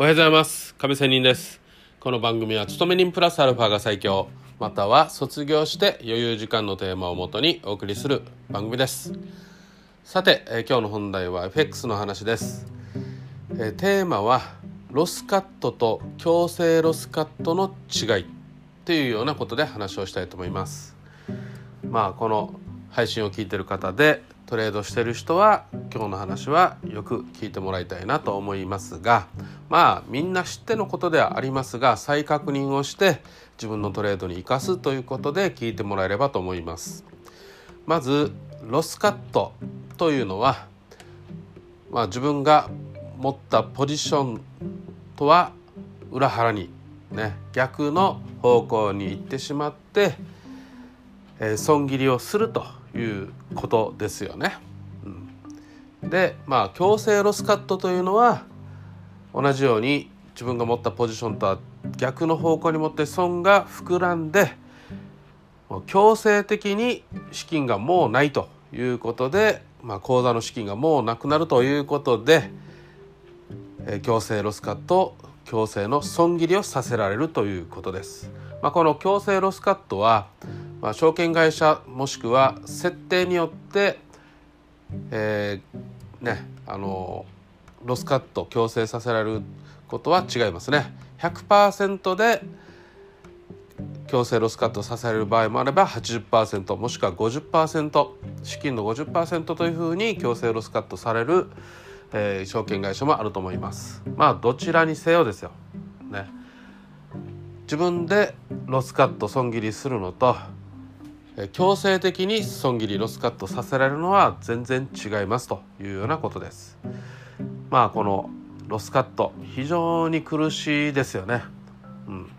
おはようございます。亀仙人です。この番組は勤め人プラスアルファが最強。または卒業して余裕時間のテーマをもとにお送りする番組です。さて、えー今日の本題は FX の話です、えーテーマはロスカットと強制ロスカットの違いっていうようなことで話をしたいと思います。まあこの配信を聞いてる方でトレードしてる人は今日の話はよく聞いてもらいたいなと思いますがまあみんな知ってのことではありますが再確認をして自分のトレードに生かすということで聞いてもらえればと思いますまずロスカットというのはまあ自分が持ったポジションとは裏腹にね逆の方向に行ってしまってえー損切りをするということですよね。うんでまあ強制ロスカットというのは同じように自分が持ったポジションとは逆の方向に持って損が膨らんで強制的に資金がもうないということで、まあ、口座の資金がもうなくなるということで、えー強制ロスカット強制の損切りをさせられるということです。まあ、この強制ロスカットはまあ、証券会社もしくは設定によって、えーねあのロスカット強制させられることは違いますね。100%で強制ロスカットさせられる場合もあれば80%もしくは50%資金の50%というふうに強制ロスカットされる、えー証券会社もあると思います。まあどちらにせよですよ。ね。自分でロスカット損切りするのと強制的に損切りロスカットさせられるのは全然違いますというようなことです。まあこのロスカット非常に苦しいですよね。うん、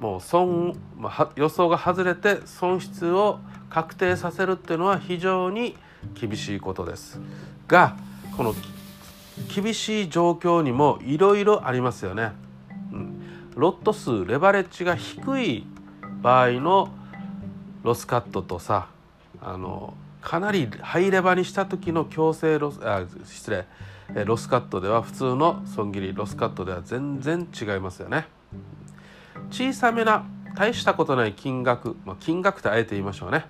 もう損、ま予想が外れて損失を確定させるっていうのは非常に厳しいことです。がこの厳しい状況にもいろいろありますよね。うん、ロット数レバレッジが低い場合のロスカットとさあのかなりハイレバにした時の強制ロスあ失礼えロスカットでは普通の損切りロスカットでは全然違いますよね。小さめな大したことない金額、まあ、金額ってあえて言いましょうね。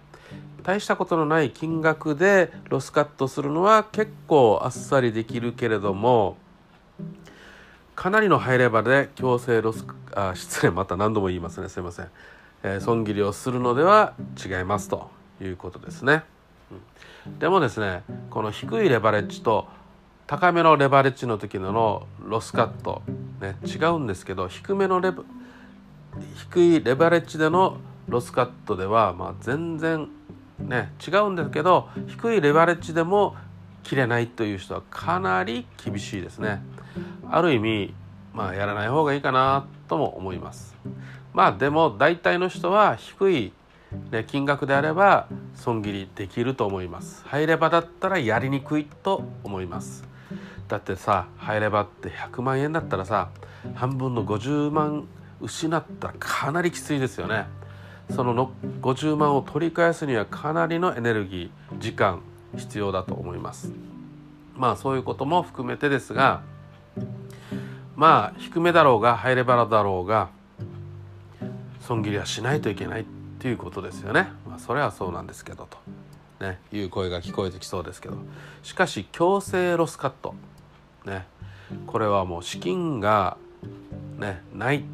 大したことのない金額でロスカットするのは結構あっさりできるけれどもかなりのハイレバで強制ロスあ失礼また何度も言いますね。すいません、えー損切りをするのでは違いますということですね、うん。でもですねこの低いレバレッジと高めのレバレッジの時ののロスカット、ね、違うんですけど低めのレバ低いレバレッジでのロスカットでは、まあ、全然ね違うんですけど低いレバレッジでも切れないという人はかなり厳しいですね。ある意味まあやらない方がいいかなとも思います。まあでも大体の人は低い、ね、金額であれば損切りできると思います。ハイレバだったらやりにくいと思います。だってさハイレバって100万円だったらさ半分の50万失ったらかなりきついですよね。そのの50万を取り返すにはかなりのエネルギー時間必要だと思います。まあそういうことも含めてですがまあ低めだろうがハイレバだろうが損切りはしないといけないっていうことですよね。まあそれはそうなんですけどと、ね、いう声が聞こえてきそうですけどしかし強制ロスカットねこれはもう資金がねない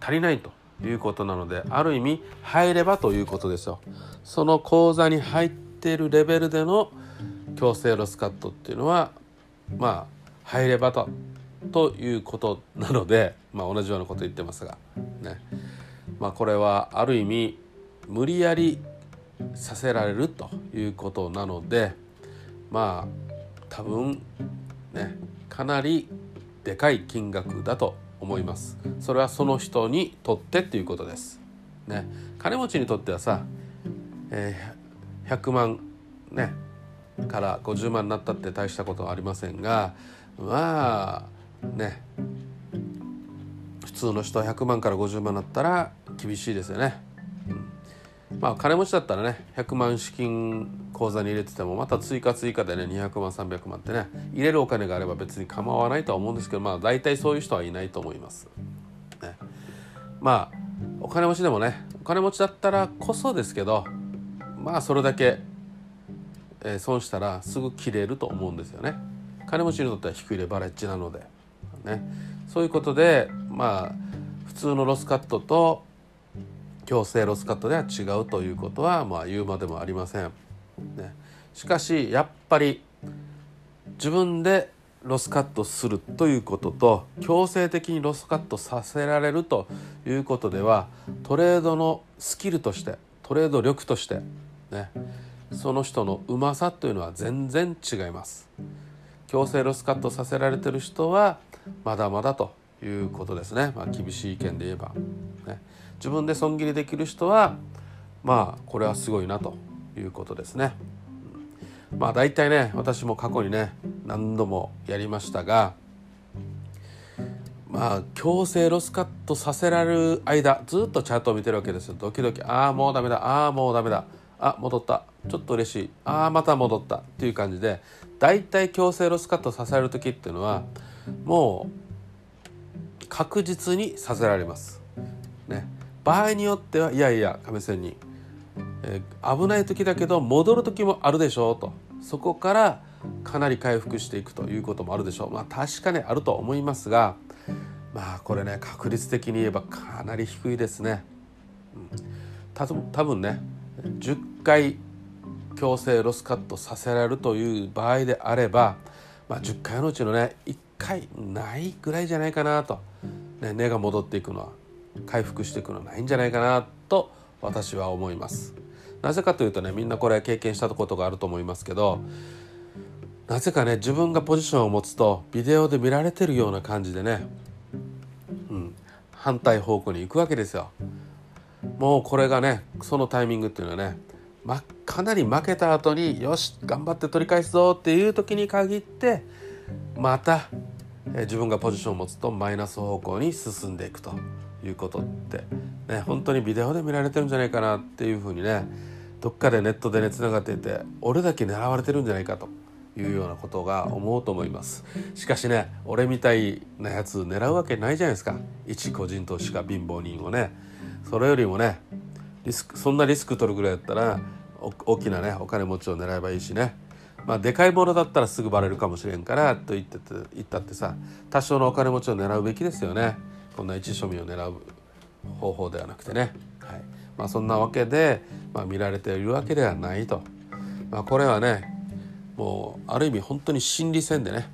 足りないということなのである意味入ればということですよ。その口座に入っているレベルでの強制ロスカットっていうのはまあ入ればとということなので、まあ、同じようなこと言ってますがねまあこれはある意味無理やりさせられるということなのでまあ多分ねかなりでかい金額だと思います。それはその人にとってっていうことです。ね。金持ちにとってはさ、えー100万ね。から50万になったって大したことはありませんがまあね。普通の人は100万から50万になったら厳しいですよね。まあ金持ちだったらね100万資金口座に入れててもまた追加追加でね200万300万ってね入れるお金があれば別に構わないとは思うんですけどまあ大体そういう人はいないと思います。ね、まあお金持ちでもねお金持ちだったらこそですけどまあそれだけ、えー、損したらすぐ切れると思うんですよね。金持ちにとっては低いレバレッジなので、ね、そういうことでまあ普通のロスカットと強制ロスカットでは違うということはまあ言うまでもありません。ね、しかしやっぱり自分でロスカットするということと強制的にロスカットさせられるということではトレードのスキルとしてトレード力としてね。その人のうまさというのは全然違います。強制ロスカットさせられてる人はまだまだということですね、まあ、厳しい意見で言えば、自分で損切りできる人はまあこれはすごいなということですね。まあ大体ね私も過去にね何度もやりましたがまあ強制ロスカットさせられる間ずっとチャートを見てるわけですよドキドキああもうダメだああもうダメだあ戻ったちょっと嬉しいああまた戻ったっていう感じで大体強制ロスカットさせられる時っていうのはもう確実にさせられます。ね、場合によってはいやいや亀仙人えー、危ない時だけど戻る時もあるでしょうと。そこからかなり回復していくということもあるでしょう。まあ確かにあると思いますがまあこれね確率的に言えばかなり低いですね、た多分ね10回強制ロスカットさせられるという場合であれば、まあ、10回のうちのね1回ないぐらいじゃないかなと、ね、根が戻っていくのは。回復していくのはないんじゃないかなと私は思います。なぜかというとねみんなこれ経験したことがあると思いますけどなぜかね自分がポジションを持つとビデオで見られてるような感じでね、うん、反対方向に行くわけですよ。もうこれがねそのタイミングっていうのはね、ま、かなり負けた後によし頑張って取り返すぞっていう時に限ってまた自分がポジションを持つとマイナス方向に進んでいくと。いうことってね本当にビデオで見られてるんじゃないかなっていうふうにねどっかでネットでねつながっていて俺だけ狙われてるんじゃないかと。いうようなことが思うと思います。しかしね俺みたいなやつ狙うわけないじゃないですか。一個人投資家貧乏人をね。それよりもねリスクそんなリスク取るぐらいだったら大きなねお金持ちを狙えばいいしね。まあでかいものだったらすぐバレるかもしれんからと言ってて言ったってさ多少のお金持ちを狙うべきですよねこんな一庶民を狙う方法ではなくてねはいまあ、そんなわけで、まあ、見られているわけではないと、まあ、これはねもうある意味本当に心理戦でね、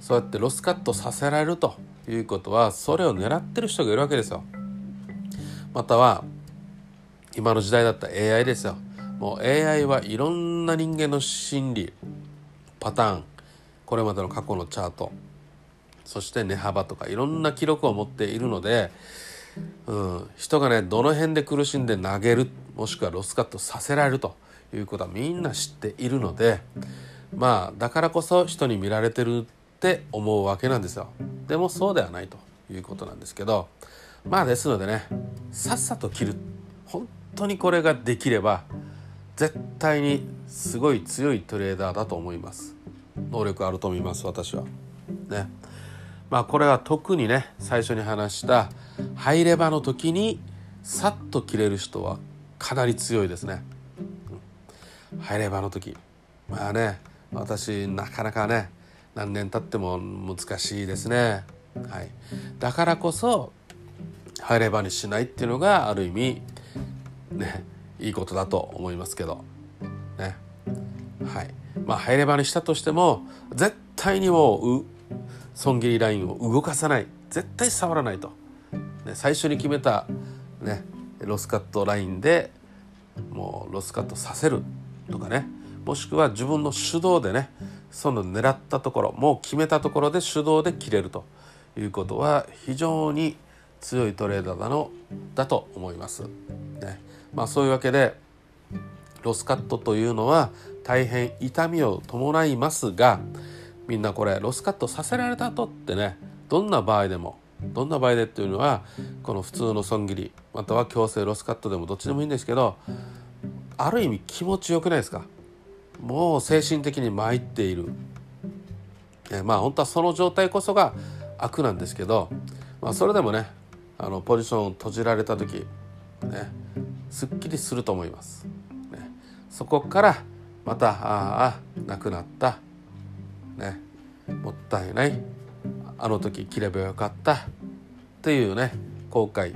そうやってロスカットさせられるということはそれを狙ってる人がいるわけですよ。または今の時代だった AI ですよ。もう AI はいろんな人間の心理パターンこれまでの過去のチャートそして値幅とかいろんな記録を持っているのでうん、人がねどの辺で苦しんで投げるもしくはロスカットさせられるということはみんな知っているのでまあだからこそ人に見られてるって思うわけなんですよ。でもそうではないということなんですけどまあですのでねさっさと切る。本当にこれができれば絶対にすごい強いトレーダーだと思います。能力あると思います私は。ね。まあこれは特にね最初に話したハイレバーの時にさっと切れる人はかなり強いですね。ハイレバーの時。まあね私なかなかね何年経っても難しいですね。はい、だからこそハイレバーにしないっていうのがある意味ねいいことだと思いますけど。ね。はい。まあハイレバーにしたとしても絶対にもう損切りラインを動かさない。絶対触らないと、ね、最初に決めた、ね、ロスカットラインでもうロスカットさせるとかね。もしくは自分の手動でねその狙ったところもう決めたところで手動で切れるということは非常に強いトレーダーだのだと思います。ね。まあ、そういうわけでロスカットというのは大変痛みを伴いますがみんなこれロスカットさせられた後ってねどんな場合でもどんな場合でっていうのはこの普通の損切りまたは強制ロスカットでもどっちでもいいんですけどある意味気持ちよくないですか？もう精神的に参っている、えまあ本当はその状態こそが悪なんですけど、まあ、それでもねあのポジションを閉じられた時ねすっきりすると思います。ね、そこからまたああなくなったねもったいないあの時切ればよかったっていうね後悔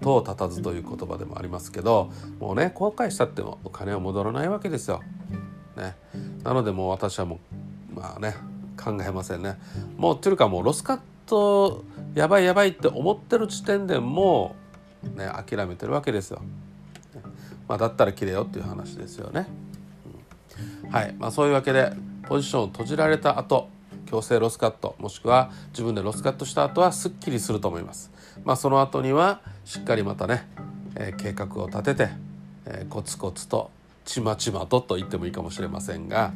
後を絶たずという言葉でもありますけどもうね後悔したってもお金は戻らないわけですよ。ね、なのでもう私はもうまあね考えませんね。もうというかもうロスカットやばいやばいって思ってる時点でもうね諦めてるわけですよ。まあ、だったら切れよっていう話ですよね。うん、はいまあ、そういうわけでポジションを閉じられた後強制ロスカットもしくは自分でロスカットした後はすっきりすると思います。まあ、その後にはしっかりまたね、えー、計画を立てて、えー、コツコツとちまちまとと言ってもいいかもしれませんが、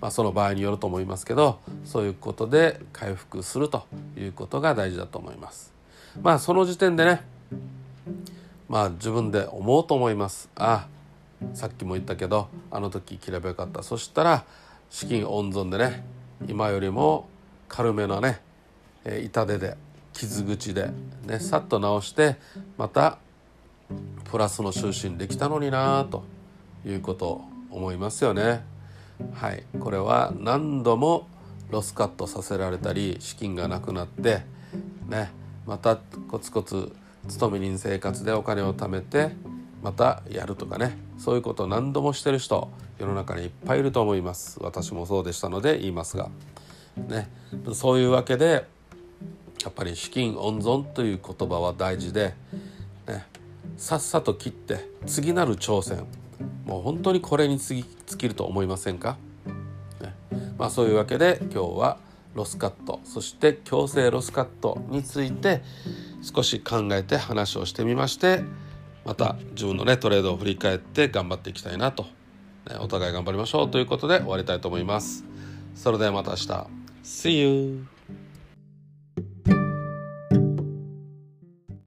まあ、その場合によると思いますけどそういうことで回復するということが大事だと思います。まあその時点でねまあ自分で思うと思います。あさっきも言ったけどあの時切ればよかったそしたら資金温存でね今よりも軽めのね痛手で傷口でねさっと直してまたプラスの就寝できたのになということを思いますよね。はいこれは何度もロスカットさせられたり資金がなくなってねまたコツコツ勤め人生活でお金を貯めてまたやるとかね。そういうことを何度もしてる人世の中にいっぱいいると思います。私もそうでしたので言いますが。ね。そういうわけでやっぱり資金温存という言葉は大事で、ね、さっさと切って次なる挑戦。もう本当にこれに尽きると思いませんか、ね。まあ、そういうわけで今日はロスカットそして強制ロスカットについて少し考えて話をしてみましてまた自分のねトレードを振り返って頑張っていきたいなと、ね、お互い頑張りましょうということで終わりたいと思います。それではまた明日 See you!